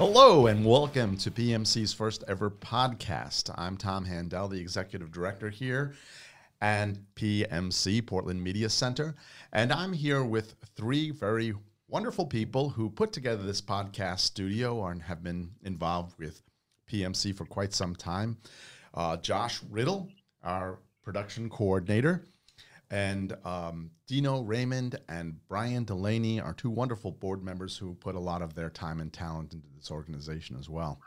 Hello and welcome to PMC's first ever podcast. I'm Tom Handel, the executive director here and PMC, Portland Media Center. And I'm here with three very wonderful people who put together this podcast studio and have been involved with PMC for quite some time. Uh, Josh Riddle, our production coordinator, and um, Dino Raymond and Brian Delaney are two wonderful board members who put a lot of their time and talent into this organization as well.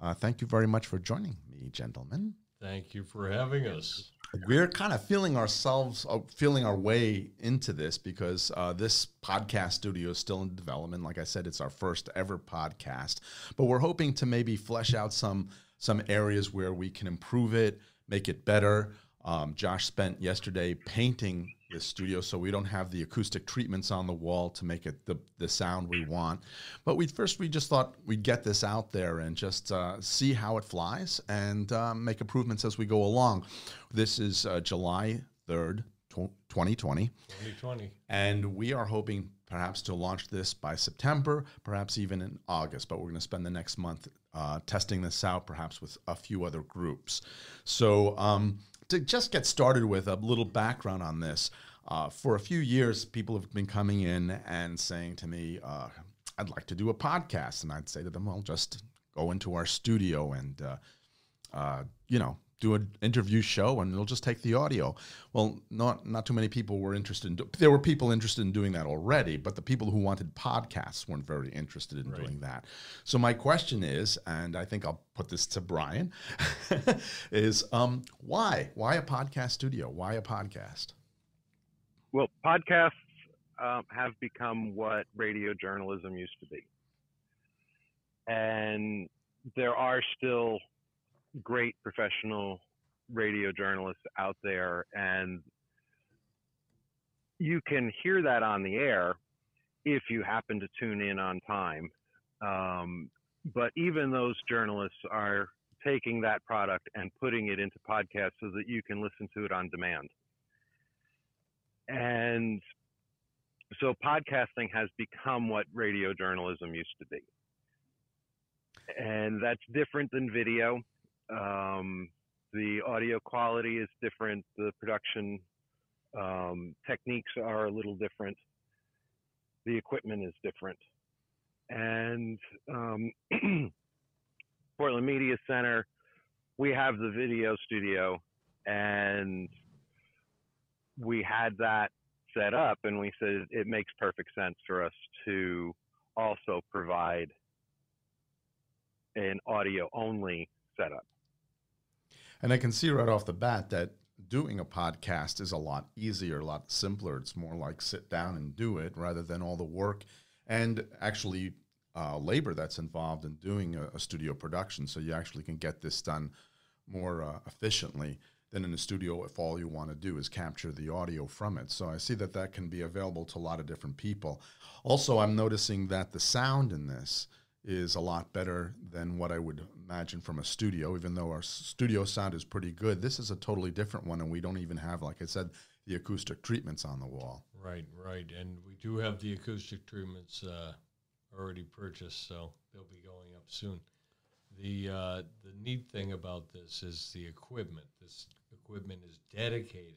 Uh, thank you very much for joining me, gentlemen. Thank you for having us. We're kind of feeling ourselves, uh, feeling our way into this because uh, this podcast studio is still in development. Like I said, it's our first ever podcast, but we're hoping to maybe flesh out some some areas where we can improve it, make it better. Um, Josh spent yesterday painting the studio so we don't have the acoustic treatments on the wall to make it the, the sound we want. But we first we just thought we'd get this out there and just uh, see how it flies and um, make improvements as we go along. This is uh, July 3rd, 2020. 2020. And we are hoping perhaps to launch this by September, perhaps even in August, but we're going to spend the next month uh, testing this out, perhaps with a few other groups. So, um, to just get started with a little background on this, uh, for a few years, people have been coming in and saying to me, uh, I'd like to do a podcast. And I'd say to them, well, just go into our studio and, uh, uh you know, do an interview show and it'll just take the audio. Well, not not too many people were interested in. Do, there were people interested in doing that already, but the people who wanted podcasts weren't very interested in right. doing that. So my question is, and I think I'll put this to Brian, is um, why why a podcast studio? Why a podcast? Well, podcasts um, have become what radio journalism used to be, and there are still great professional radio journalists out there, and you can hear that on the air if you happen to tune in on time. Um, but even those journalists are taking that product and putting it into podcasts so that you can listen to it on demand. And so podcasting has become what radio journalism used to be. And that's different than video. Um, the audio quality is different. The production um, techniques are a little different. The equipment is different. And um, Portland Media Center, we have the video studio, and we had that set up, and we said it makes perfect sense for us to also provide an audio only setup. And I can see right off the bat that doing a podcast is a lot easier, a lot simpler. It's more like sit down and do it rather than all the work and actually uh, labor that's involved in doing a, a, studio production. So you actually can get this done more uh, efficiently than in a studio if all you want to do is capture the audio from it. So I see that that can be available to a lot of different people. Also, I'm noticing that the sound in this is a lot better than what I would imagine from a studio, even though our studio sound is pretty good. This is a totally different one, and we don't even have, like I said, the acoustic treatments on the wall. Right, right. And we do have the acoustic treatments uh, already purchased, so they'll be going up soon. The, uh, the neat thing about this is the equipment. This equipment is dedicated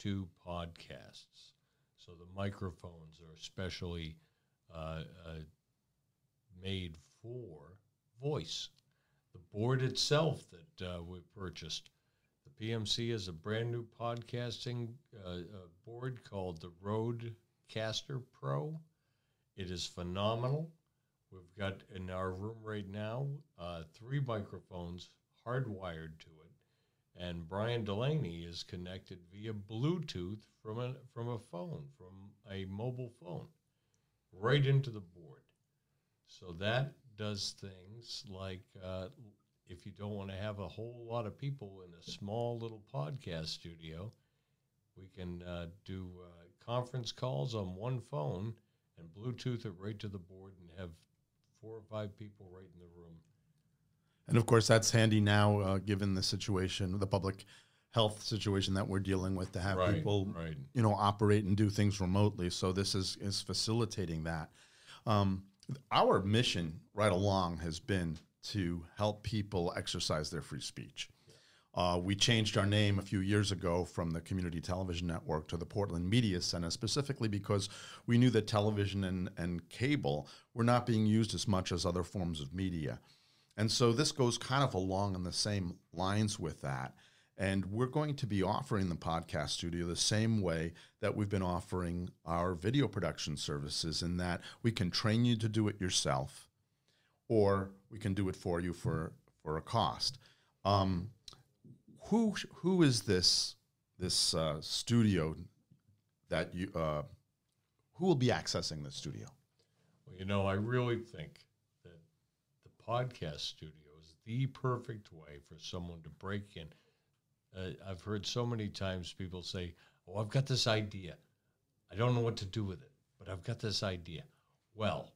to podcasts. So the microphones are especially uh, uh made for voice. The board itself that uh, we purchased. The PMC is a brand new podcasting uh, uh, board called the Rodecaster Pro. It is phenomenal. We've got in our room right now uh, three microphones hardwired to it, and Brian Delaney is connected via Bluetooth from a from a phone, from a mobile phone, right into the. So that does things like uh, if you don't want to have a whole lot of people in a small little podcast studio, we can uh, do uh, conference calls on one phone and Bluetooth it right to the board and have four or five people right in the room. And of course, that's handy now, uh, given the situation, the public health situation that we're dealing with, to have right, people, right. you know, operate and do things remotely. So this is is facilitating that. Um, our mission right along has been to help people exercise their free speech. Uh, we changed our name a few years ago from the Community Television Network to the Portland Media Center, specifically because we knew that television and, and cable were not being used as much as other forms of media. And so this goes kind of along in the same lines with that. And we're going to be offering the podcast studio the same way that we've been offering our video production services, in that we can train you to do it yourself, or we can do it for you for, for a cost. Um, who who is this this uh, studio that you uh, who will be accessing the studio? Well, you know, I really think that the podcast studio is the perfect way for someone to break in. Uh, I've heard so many times people say, "Oh, I've got this idea. I don't know what to do with it, but I've got this idea." Well,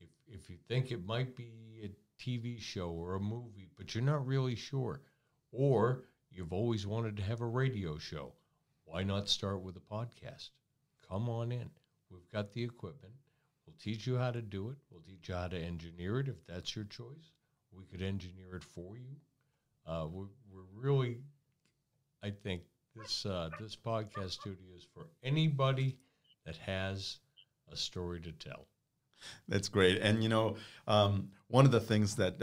if if you think it might be a TV show or a movie, but you're not really sure, or You've always wanted to have a radio show. Why not start with a podcast? Come on in. We've got the equipment. We'll teach you how to do it. We'll teach you how to engineer it if that's your choice. We could engineer it for you. Uh, we're, we're really, I think, this uh, this podcast studio is for anybody that has a story to tell. That's great, and you know, um, one of the things that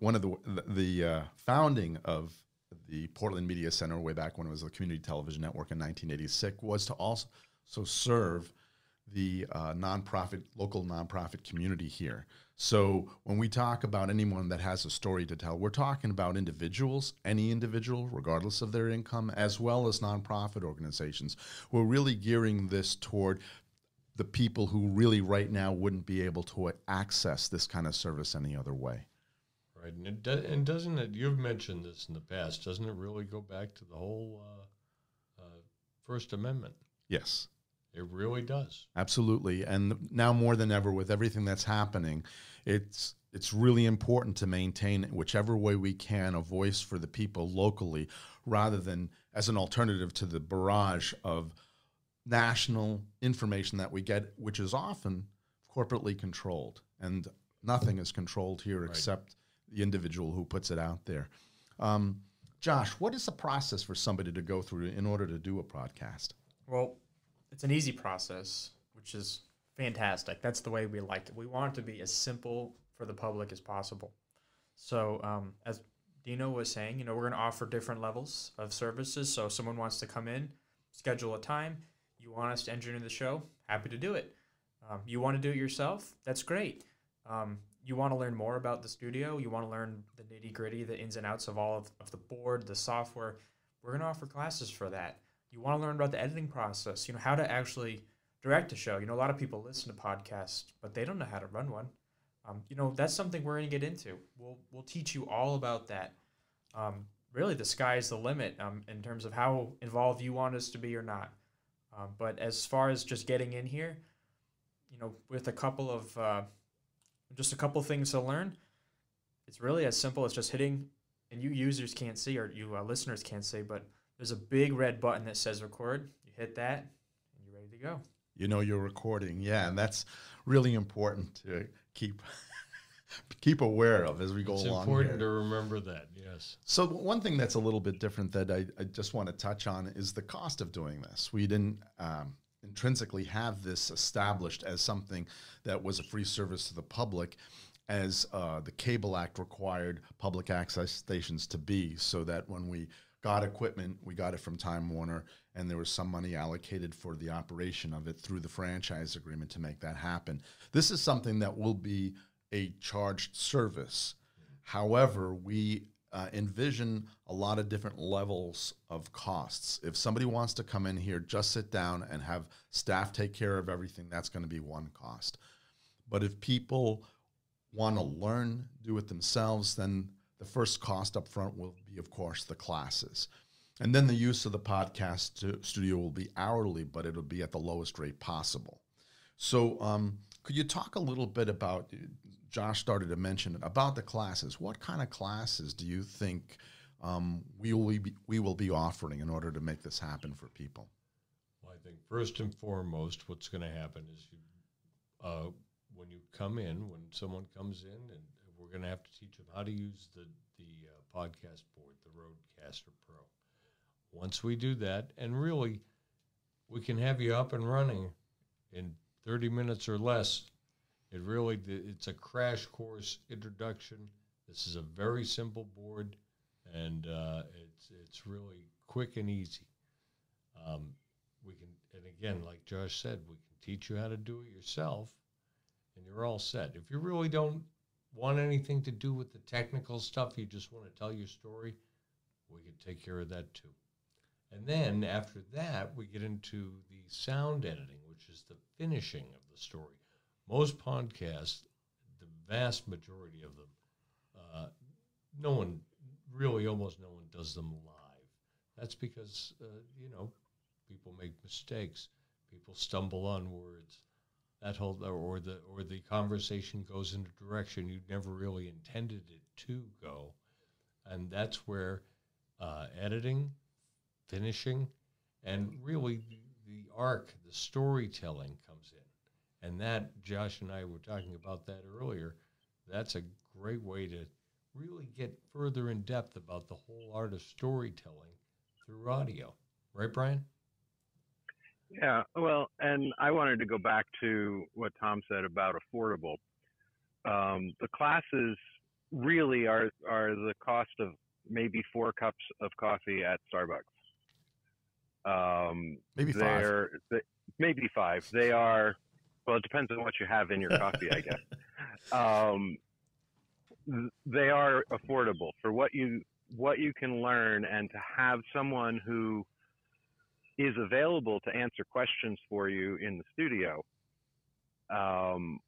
one of the the uh, founding of the Portland Media Center way back when it was the Community Television Network in 1986 was to also so serve the uh, nonprofit, local nonprofit community here. So when we talk about anyone that has a story to tell, we're talking about individuals, any individual, regardless of their income, as well as nonprofit organizations. We're really gearing this toward the people who really right now wouldn't be able to access this kind of service any other way. Right, and it do, and doesn't it? You've mentioned this in the past. Doesn't it really go back to the whole uh, uh, First Amendment? Yes, it really does. Absolutely, and now more than ever, with everything that's happening, it's it's really important to maintain whichever way we can a voice for the people locally, rather than as an alternative to the barrage of national information that we get, which is often corporately controlled, and nothing is controlled here right. except the individual who puts it out there. Um, Josh, what is the process for somebody to go through in order to do a podcast? Well, it's an easy process, which is fantastic. That's the way we like it. We want it to be as simple for the public as possible. So, um, as Dino was saying, you know, we're going to offer different levels of services. So, if someone wants to come in, schedule a time, you want us to engineer the show, happy to do it. Um, you want to do it yourself, that's great. Um, you want to learn more about the studio, you want to learn the nitty gritty, the ins and outs of all of, of the board, the software, we're going to offer classes for that. You want to learn about the editing process, you know, how to actually direct a show. You know, a lot of people listen to podcasts, but they don't know how to run one. Um, you know, that's something we're going to get into. We'll, we'll teach you all about that. Um, really, the sky is the limit um, in terms of how involved you want us to be or not. Um, but as far as just getting in here, you know, with a couple of uh, just a couple things to learn. It's really as simple as just hitting, and you users can't see or you uh, listeners can't see, but there's a big red button that says record. You hit that, and you're ready to go. You know you're recording, yeah, and that's really important to keep keep aware of as we go it's along. It's important here. to remember that, yes. So one thing that's a little bit different that I, I just want to touch on is the cost of doing this. We didn't um, intrinsically have this established as something that was a free service to the public as uh, the Cable Act required public access stations to be, so that when we got equipment, we got it from Time Warner, and there was some money allocated for the operation of it through the franchise agreement to make that happen. This is something that will be a charged service. However, we uh, envision a lot of different levels of costs. If somebody wants to come in here, just sit down and have staff take care of everything, that's going to be one cost. But if people want to learn, do it themselves, then the first cost up front will be, of course, the classes. And then the use of the podcast studio will be hourly, but it'll be at the lowest rate possible. So, um, could you talk a little bit about Josh started to mention it about the classes. What kind of classes do you think um, we will be, we will be offering in order to make this happen for people? Well, I think first and foremost, what's going to happen is you, uh, when you come in, when someone comes in, and we're going to have to teach them how to use the the uh, podcast board, the Rodecaster Pro. Once we do that, and really, we can have you up and running in 30 minutes or less. It really it's a crash course introduction. This is a very simple board, and uh, it's it's really quick and easy. Um, we can, and again, like Josh said, we can teach you how to do it yourself, and you're all set. If you really don't want anything to do with the technical stuff, you just want to tell your story, we can take care of that too. And then after that, we get into the sound editing, which is the finishing of the story. Most podcasts, the vast majority of them, uh, no one, really almost no one does them live. That's because, uh, you know, people make mistakes, people stumble on words. That whole or the or the conversation goes in a direction you never really intended it to go, and that's where uh, editing, finishing, and really the arc, the storytelling comes in. And that, Josh and I were talking about that earlier. That's a great way to really get further in depth about the whole art of storytelling through audio. Right, Brian? Yeah, well, and I wanted to go back to what Tom said about affordable. Um, the classes really are are the cost of maybe four cups of coffee at Starbucks. Um, maybe five. They, maybe five. They are. Well, it depends on what you have in your coffee, I guess. Um, they are affordable for what you what you can learn, and to have someone who is available to answer questions for you in the studio um,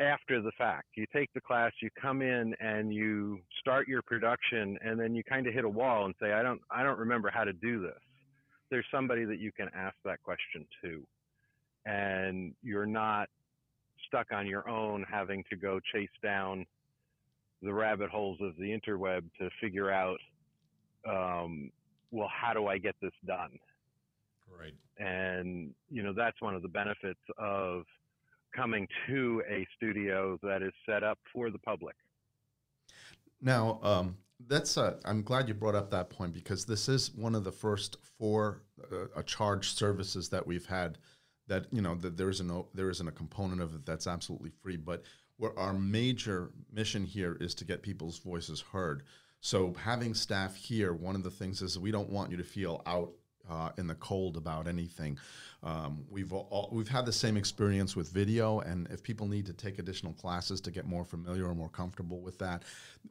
after the fact. You take the class, you come in, and you start your production, and then you kind of hit a wall and say, "I don't, I don't remember how to do this." there's somebody that you can ask that question to. And you're not stuck on your own having to go chase down the rabbit holes of the interweb to figure out, um, well, how do I get this done? Right. And, you know, that's one of the benefits of coming to a studio that is set up for the public. Now, um, that's uh, I'm glad you brought up that point because this is one of the first four uh, charged services that we've had that you know that there isn't a, there isn't a component of it that's absolutely free but where our major mission here is to get people's voices heard so having staff here one of the things is we don't want you to feel out uh, in the cold about anything. Um, we've all, we've had the same experience with video, and if people need to take additional classes to get more familiar or more comfortable with that,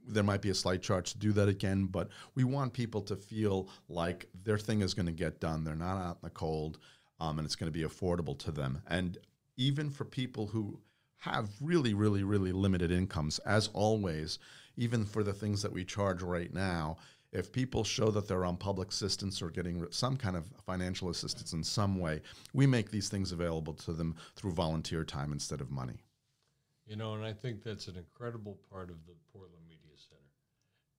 there might be a slight charge to do that again. But we want people to feel like their thing is going to get done. They're not out in the cold, um, and it's going to be affordable to them. And even for people who have really, really, really limited incomes, as always, even for the things that we charge right now if people show that they're on public assistance or getting some kind of financial assistance in some way, we make these things available to them through volunteer time instead of money. You know, and I think that's an incredible part of the Portland Media Center.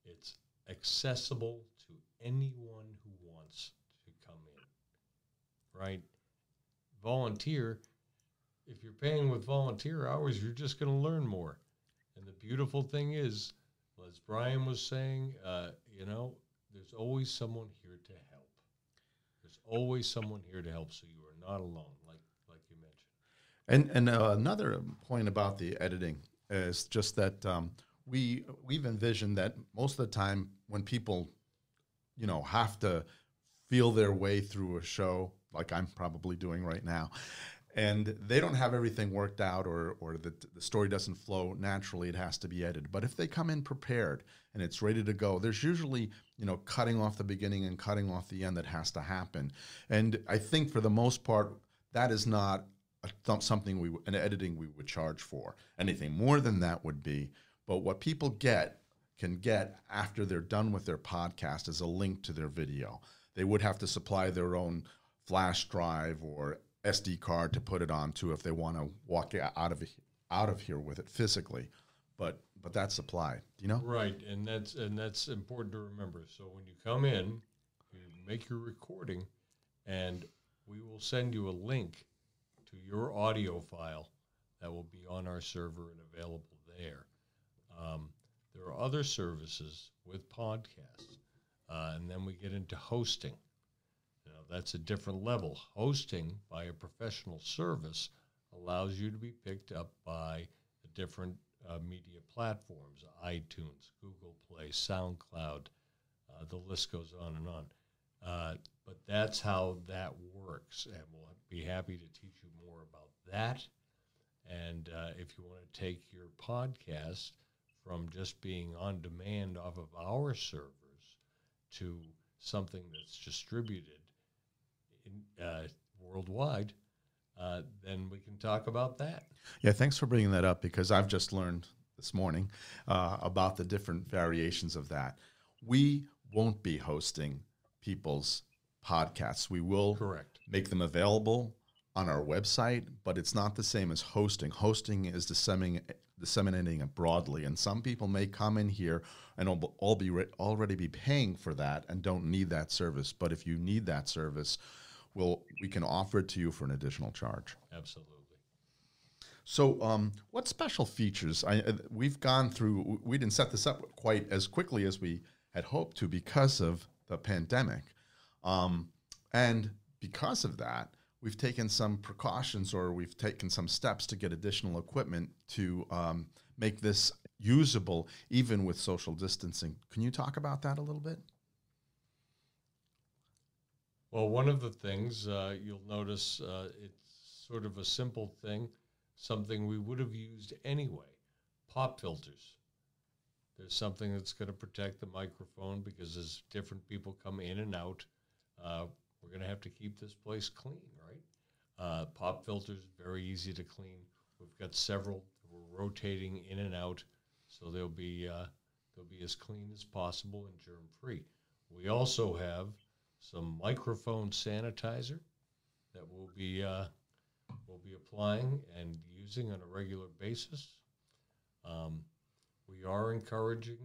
It's accessible to anyone who wants to come in, right? Volunteer, if you're paying with volunteer hours, you're just going to learn more. And the beautiful thing is, as Brian was saying, uh, you know, there's always someone here to help. There's always someone here to help, so you are not alone, like like you mentioned. And and uh, another point about the editing is just that um, we we've envisioned that most of the time when people, you know, have to feel their way through a show like I'm probably doing right now, and they don't have everything worked out or, or the, the story doesn't flow naturally it has to be edited. But if they come in prepared and it's ready to go there's usually you know cutting off the beginning and cutting off the end that has to happen. And i think for the most part that is not a, something we an editing we would charge for. Anything more than that would be. But what people get can get after they're done with their podcast is a link to their video. They would have to supply their own flash drive or SD card to put it on onto if they want to walk out of out of here with it physically. But but that's supplied. You know? Right, and that's and that's important to remember. So when you come in, you make your recording, and we will send you a link to your audio file that will be on our server and available there. Um, there are other services with podcasts, uh, and then we get into hosting. That's a different level. Hosting by a professional service allows you to be picked up by the different uh, media platforms iTunes, Google Play, SoundCloud, uh, the list goes on and on. Uh, but that's how that works, and we'll be happy to teach you more about that. And uh, if you want to take your podcast from just being on demand off of our servers to something that's distributed uh, worldwide, uh, then we can talk about that. Yeah, thanks for bringing that up because I've just learned this morning uh, about the different variations of that. We won't be hosting people's podcasts. We will Correct. make them available on our website, but it's not the same as hosting. Hosting is disseminating disseminating it broadly, and some people may come in here and all, all be re- already be paying for that and don't need that service. But if you need that service, we'll we can offer it to you for an additional charge. Absolutely. So, um, what special features? I, uh, we've gone through. We didn't set this up quite as quickly as we had hoped to because of the pandemic, um, and because of that, we've taken some precautions or we've taken some steps to get additional equipment to um, make this usable, even with social distancing. Can you talk about that a little bit? Well, one of the things uh, you'll notice uh, it's sort of a simple thing, something we would have used anyway pop filters. There's something that's going to protect the microphone because as different people come in and out, uh, we're going to have to keep this place clean, right? Uh, pop filters very easy to clean. We've got several. We're rotating in and out, so they'll be uh, they'll be as clean as possible and germ free. We also have some microphone sanitizer that we'll be uh, we'll be applying and using on a regular basis. Um, we are encouraging,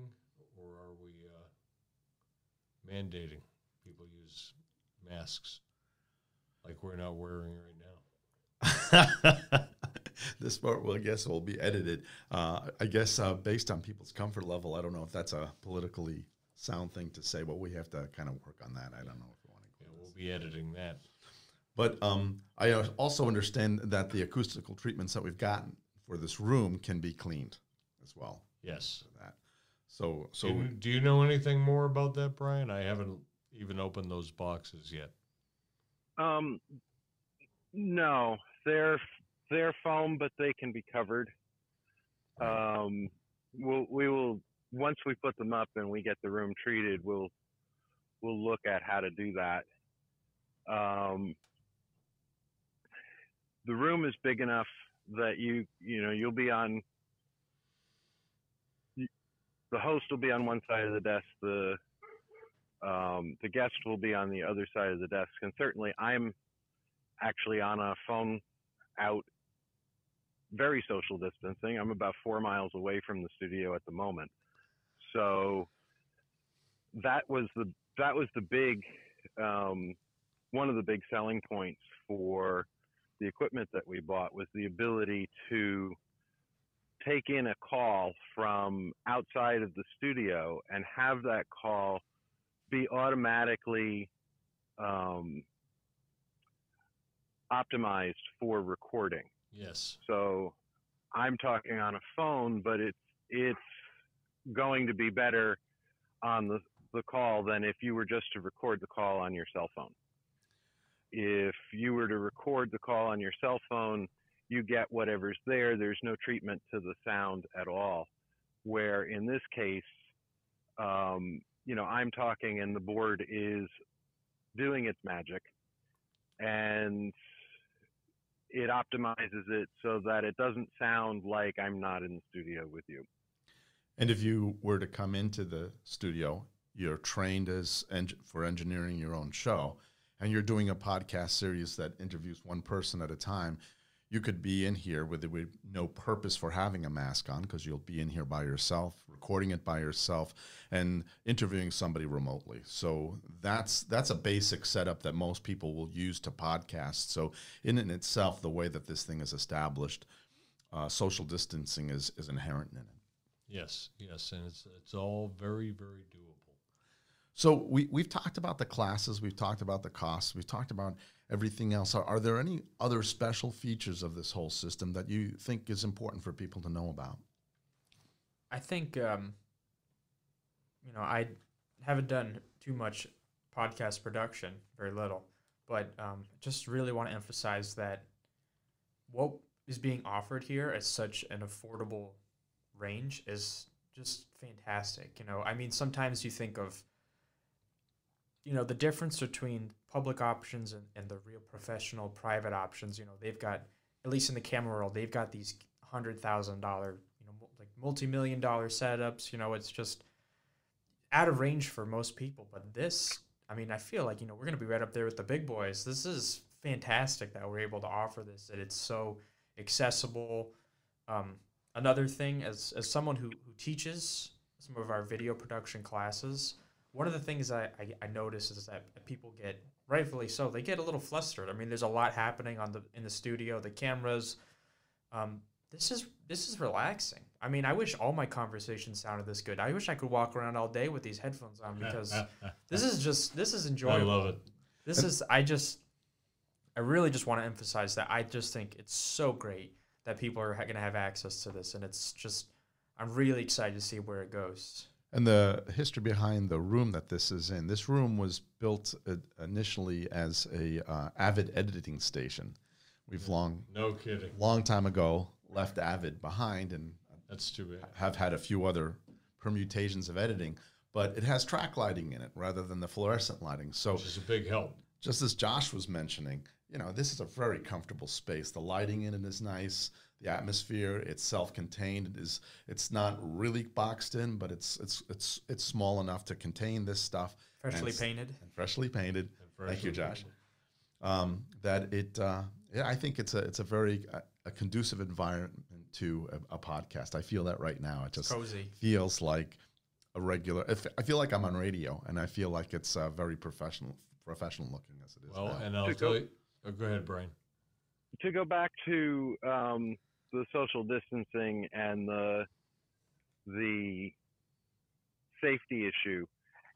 or are we uh, mandating people use masks like we're not wearing right now? this part, well, I guess, will be edited. Uh, I guess uh, based on people's comfort level, I don't know if that's a politically sound thing to say, but we have to kind of work on that. I don't know if we want to. Yeah, we'll be editing that. But um, I uh, also understand that the acoustical treatments that we've gotten for this room can be cleaned as well. Yes. That. So, so do, you, do you know anything more about that, Brian? I haven't even opened those boxes yet. Um, no, they're they're foam, but they can be covered. Um, we'll we will once we put them up and we get the room treated, we'll we'll look at how to do that. Um, the room is big enough that you you know you'll be on the host will be on one side of the desk the um, the guest will be on the other side of the desk and certainly i'm actually on a phone out very social distancing i'm about four miles away from the studio at the moment so that was the that was the big um, one of the big selling points for the equipment that we bought was the ability to take in a call from outside of the studio and have that call be automatically um, optimized for recording. Yes. So I'm talking on a phone, but it's it's going to be better on the the call than if you were just to record the call on your cell phone. If you were to record the call on your cell phone, you get whatever's there. There's no treatment to the sound at all. Where in this case, um, you know, I'm talking and the board is doing its magic and it optimizes it so that it doesn't sound like I'm not in the studio with you. And if you were to come into the studio, you're trained as for engineering your own show, and you're doing a podcast series that interviews one person at a time. You could be in here with, with no purpose for having a mask on because you'll be in here by yourself, recording it by yourself, and interviewing somebody remotely. So that's that's a basic setup that most people will use to podcast. So in and itself, the way that this thing is established, uh, social distancing is is inherent in it. Yes, yes, and it's it's all very very doable. So we we've talked about the classes, we've talked about the costs, we've talked about everything else. Are, are there any other special features of this whole system that you think is important for people to know about? I think um, you know I haven't done too much podcast production, very little, but um, just really want to emphasize that what is being offered here at such an affordable range is just fantastic. You know, I mean, sometimes you think of you know the difference between public options and, and the real professional private options you know they've got at least in the camera world they've got these hundred thousand dollar you know like multi-million dollar setups you know it's just out of range for most people but this i mean i feel like you know we're to be right up there with the big boys this is fantastic that we're able to offer this that it's so accessible um, another thing as, as someone who, who teaches some of our video production classes one of the things I, I, I notice is that people get rightfully so they get a little flustered i mean there's a lot happening on the in the studio the cameras um, this is this is relaxing i mean i wish all my conversations sounded this good i wish i could walk around all day with these headphones on because this is just this is enjoyable. I love it. this is i just i really just want to emphasize that i just think it's so great that people are going to have access to this and it's just i'm really excited to see where it goes And the history behind the room that this is in. This room was built uh, initially as a uh, Avid editing station. We've long, No kidding. long time ago left Avid behind and That's too bad. have had a few other permutations of editing, but it has track lighting in it rather than the fluorescent lighting. So Which is a big help. Just as Josh was mentioning, you know, this is a very comfortable space. The lighting in it is nice. The atmosphere, it's self-contained. It is. It's not really boxed in, but it's it's it's it's small enough to contain this stuff. freshly it's- painted And freshly painted. Thank you, Josh. Um, that it. Uh, yeah, I think it's a it's a very uh, a conducive environment to a, a podcast. I feel that right now. It just cozy feels like a regular. I feel like I'm on radio, and I feel like it's uh, very professional, professional looking as it is. Well, now. and I'll To tell go- you. Oh, go ahead, Brian. to go back to um, the social distancing and the the safety issue,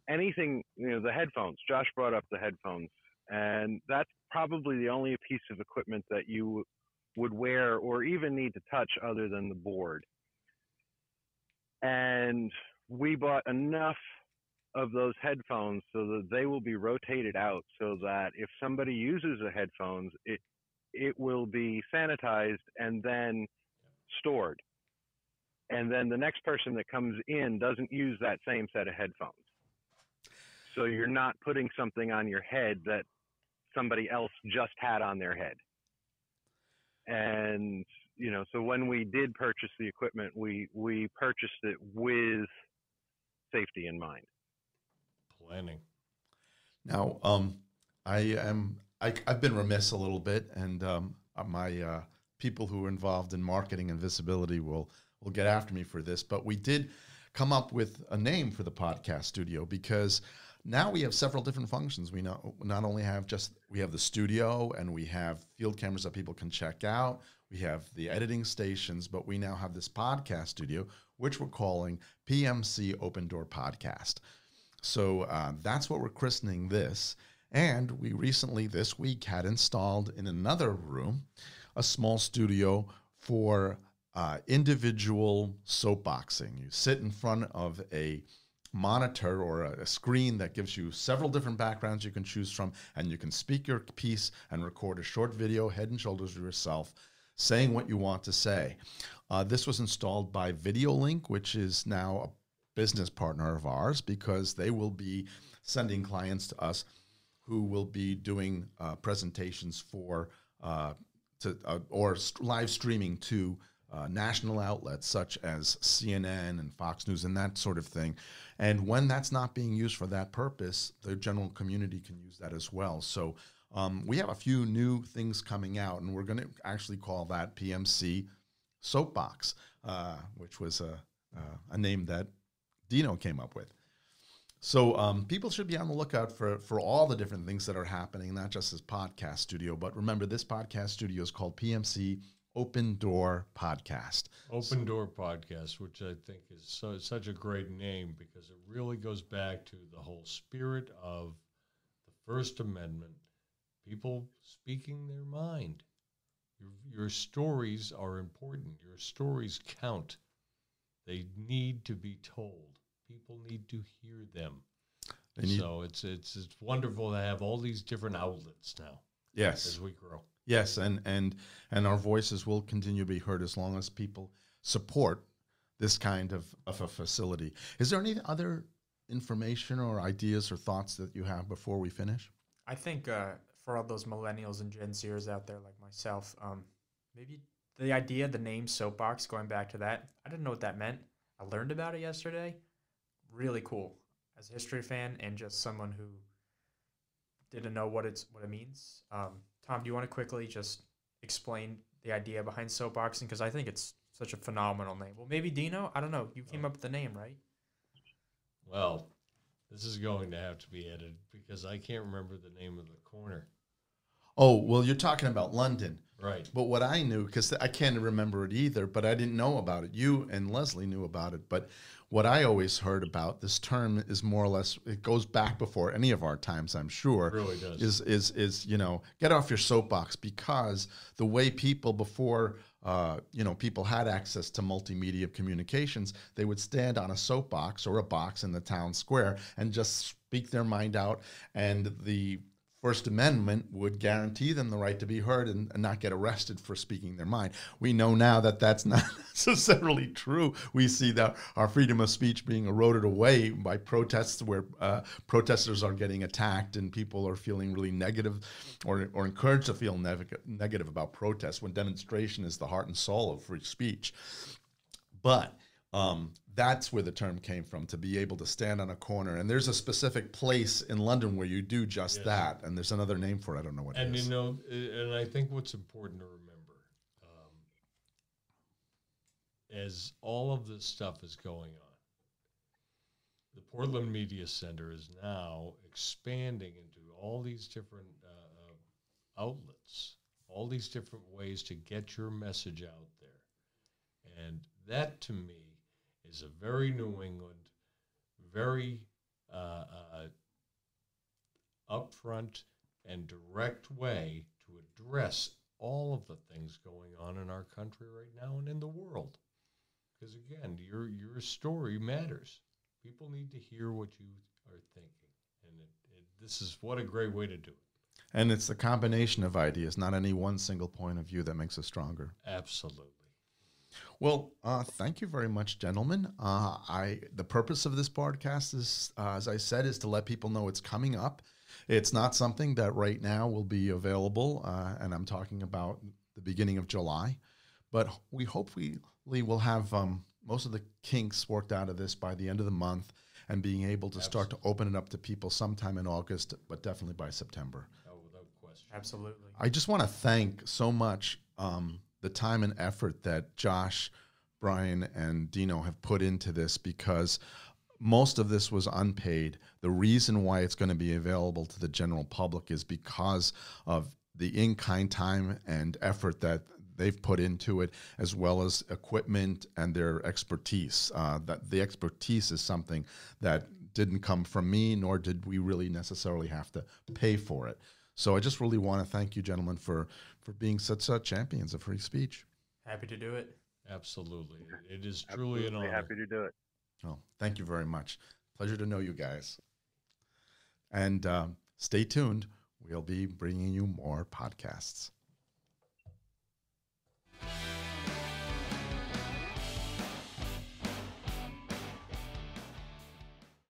anything you know, the headphones. Josh brought up the headphones, and that's probably the only piece of equipment that you would wear or even need to touch other than the board. And we bought enough of those headphones so that they will be rotated out so that if somebody uses the headphones, it it will be sanitized and then stored. And then the next person that comes in doesn't use that same set of headphones. So you're not putting something on your head that somebody else just had on their head. And you know, so when we did purchase the equipment, we we purchased it with safety in mind. Planning. Now, um, I am I, I've been remiss a little bit, and um, uh, my uh, people who are involved in marketing and visibility will will get after me for this. But we did come up with a name for the podcast studio because now we have several different functions. We know, not only have just we have the studio and we have field cameras that people can check out. We have the editing stations, but we now have this podcast studio, which we're calling PMC Open Door Podcast. So uh, that's what we're christening this. And we recently, this week, had installed in another room a small studio for uh, individual soapboxing. You sit in front of a monitor or a, a screen that gives you several different backgrounds you can choose from, and you can speak your piece and record a short video, head and shoulders yourself, saying what you want to say. Uh, this was installed by VideoLink, which is now a business partner of ours because they will be sending clients to us who will be doing uh, presentations for uh, to uh, or st- live streaming to uh, national outlets such as CNN and Fox News and that sort of thing. And when that's not being used for that purpose, the general community can use that as well. So um, we have a few new things coming out, and we're going to actually call that PMC Soapbox, uh, which was a, uh, a name that Dino came up with. So um, people should be on the lookout for for all the different things that are happening, not just this podcast studio, but remember this podcast studio is called PMC Open Door Podcast. Open Door Podcast, which I think is so, such a great name because it really goes back to the whole spirit of the First Amendment, people speaking their mind. Your, your stories are important, your stories count. They need to be told. People need to hear them. Need, so it's it's it's wonderful to have all these different outlets now. Yes, as we grow. Yes, and and and our voices will continue to be heard as long as people support this kind of, of a facility. Is there any other information or ideas or thoughts that you have before we finish? I think uh, for all those millennials and Gen Zers out there like myself, um, maybe the idea, the name soapbox, going back to that, I didn't know what that meant. I learned about it yesterday. Really cool. As a history fan and just someone who didn't know what it's what it means. Um, Tom, do you want to quickly just explain the idea behind soapboxing? Because I think it's such a phenomenal name. Well, maybe Dino. I don't know. You came up with the name, right? Well, this is going to have to be edited because I can't remember the name of the corner. Oh, well, you're talking about London. Right. But what I knew, because I can't remember it either, but I didn't know about it. You and Leslie knew about it. But what I always heard about this term is more or less it goes back before any of our times, I'm sure. It really does. Is is is you know get off your soapbox because the way people before uh, you know people had access to multimedia communications, they would stand on a soapbox or a box in the town square and just speak their mind out, and the First Amendment would guarantee them the right to be heard and, and, not get arrested for speaking their mind. We know now that that's not necessarily true. We see that our freedom of speech being eroded away by protests where uh, protesters are getting attacked and people are feeling really negative or, or encouraged to feel neg- negative about protests when demonstration is the heart and soul of free speech. But um, that's where the term came from to be able to stand on a corner. And there's a specific place in london where you do just that and there's another name for it. I don't know what and you know and i think what's important to remember um, as all of this stuff is going on the portland media center is now expanding into all these different uh, outlets all these different ways to get your message out there. And that to me is a very New England, very uh, uh, upfront and direct way to address all of the things going on in our country right now and in the world. Because again, your your story matters. People need to hear what you are thinking, and it, it, this is what a great way to do it. And it's the combination of ideas, not any one single point of view, that makes us stronger. Absolutely. Well, uh, thank you very much, gentlemen. Uh, I the purpose of this podcast is, uh, as I said, is to let people know it's coming up. It's not something that right now will be available, uh, and I'm talking about the beginning of July. But we hopefully will have um, most of the kinks worked out of this by the end of the month, and being able to Absolutely. start to open it up to people sometime in August, but definitely by September. Oh, without question. Absolutely. I just want to thank so much. Um, the time and effort that Josh, Brian, and Dino have put into this because most of this was unpaid. The reason why it's going to be available to the general public is because of the in kind time and effort that they've put into it, as well as equipment and their expertise. Uh, that the expertise is something that didn't come from me, nor did we really necessarily have to pay for it. So I just really want to thank you, gentlemen, for for being such champions of free speech. Happy to do it. Absolutely. It is truly Absolutely an honor. Happy to do it. Oh, thank you very much. Pleasure to know you guys. And um, stay tuned. We'll be bringing you more podcasts.